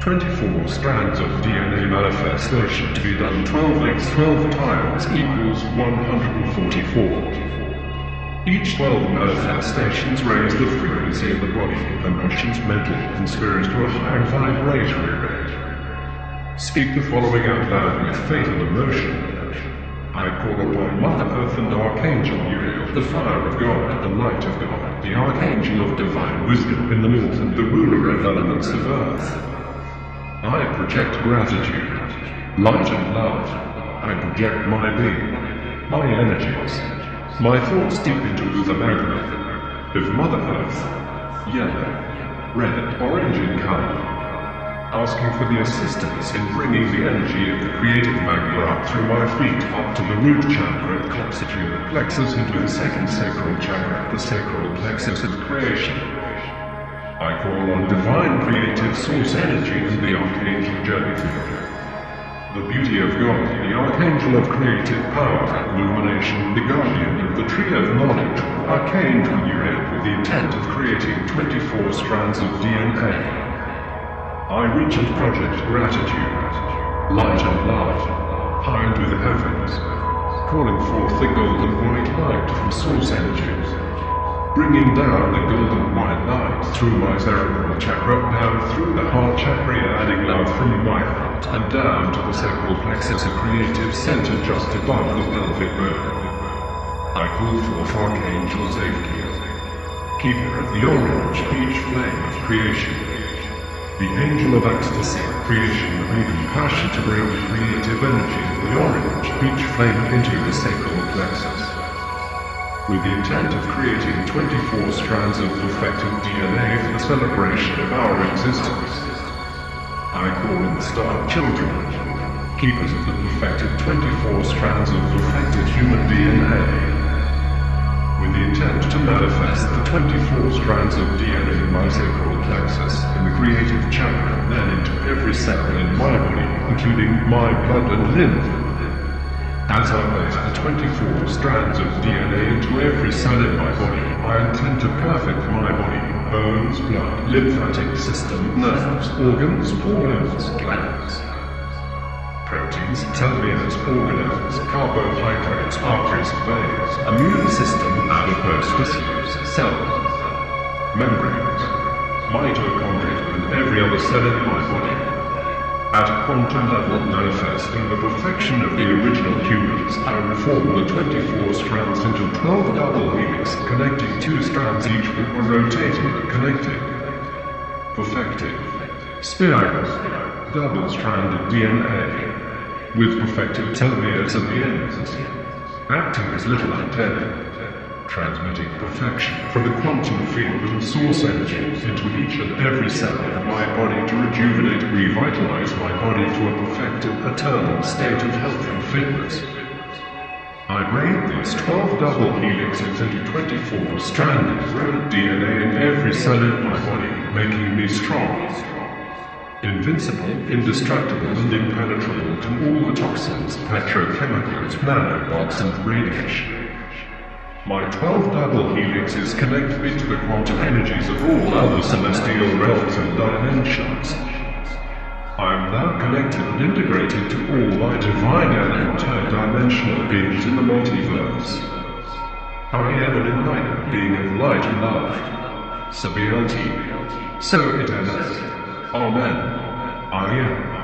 24 strands of DNA manifestation to be done 12 x 12 times equals 144. Each 12 manifestations raise the frequency of the body, emotions, mental, and spirit to a higher vibratory rate. Speak the following out loud with faith and emotion. I call upon Mother Earth and Archangel Uriel, the fire of God, the light of God, the Archangel of divine wisdom in the north and the ruler of elements of earth. I project gratitude, light and love. I project my being, my energies, my thoughts deep into the magma of Mother Earth, yellow, red, orange in color asking for the assistance in bringing the energy of the creative magma up through my feet up to the root chakra, coxsacral plexus into the second sacral chakra, the sacral plexus of creation. I call on divine creative source energy and the archangel journey. The beauty of God, the archangel of creative power, illumination, the guardian of the tree of knowledge, arcane from Uriel with the intent of creating 24 strands of DNA. I reach and project gratitude, light and love, high into the heavens, calling forth the golden white light from source energies, bringing down the golden white light through my cerebral chakra, down through the heart chakra, adding love from my heart, and down to the sacral plexus, a creative center just above the pelvic bone. I call forth Archangel Zadkiel, keeper of the orange peach flame of creation the angel of ecstasy, creation, breathing passion to bring the creative energy of the orange peach flame into the sacral plexus. With the intent of creating 24 strands of perfected DNA for the celebration of our existence. I call in the star children, keepers of the perfected 24 strands of perfected human DNA with the intent to manifest the 24 strands of DNA in my sacral plexus in the creative chakra, then into every cell in my body, including my blood and lymph. As I the 24 strands of DNA into every cell in my body, I intend to perfect my body, bones, blood, lymphatic system, nerves, organs, organs, glands proteins, telomeres, organelles, carbohydrates, arteries, veins, immune system, adipose tissues, cells, membranes, mitochondria, and every other cell in my body. At a quantum level manifesting the perfection of the original humans, I reform the 24 strands into 12 double helix, connecting two strands each with one rotating connecting. Perfecting. Spiral. Double-stranded DNA with perfected telomeres at the ends, acting as little antennae, transmitting perfection from the quantum field and source energy into each and every cell of my body to rejuvenate revitalize my body to a perfected, eternal state of health and fitness. I made these 12 double helixes into 24 stranded red DNA in every cell in my body, making me strong, Invincible, indestructible, and impenetrable to all the toxins, petrochemicals, nanobots, and radiation. My 12 double helixes connect me to the quantum energies of all other celestial realms and dimensions. I am now connected and integrated to all my divine and interdimensional beings in the multiverse. I am an enlightened being of light and love. It. So it is. Amen. I am.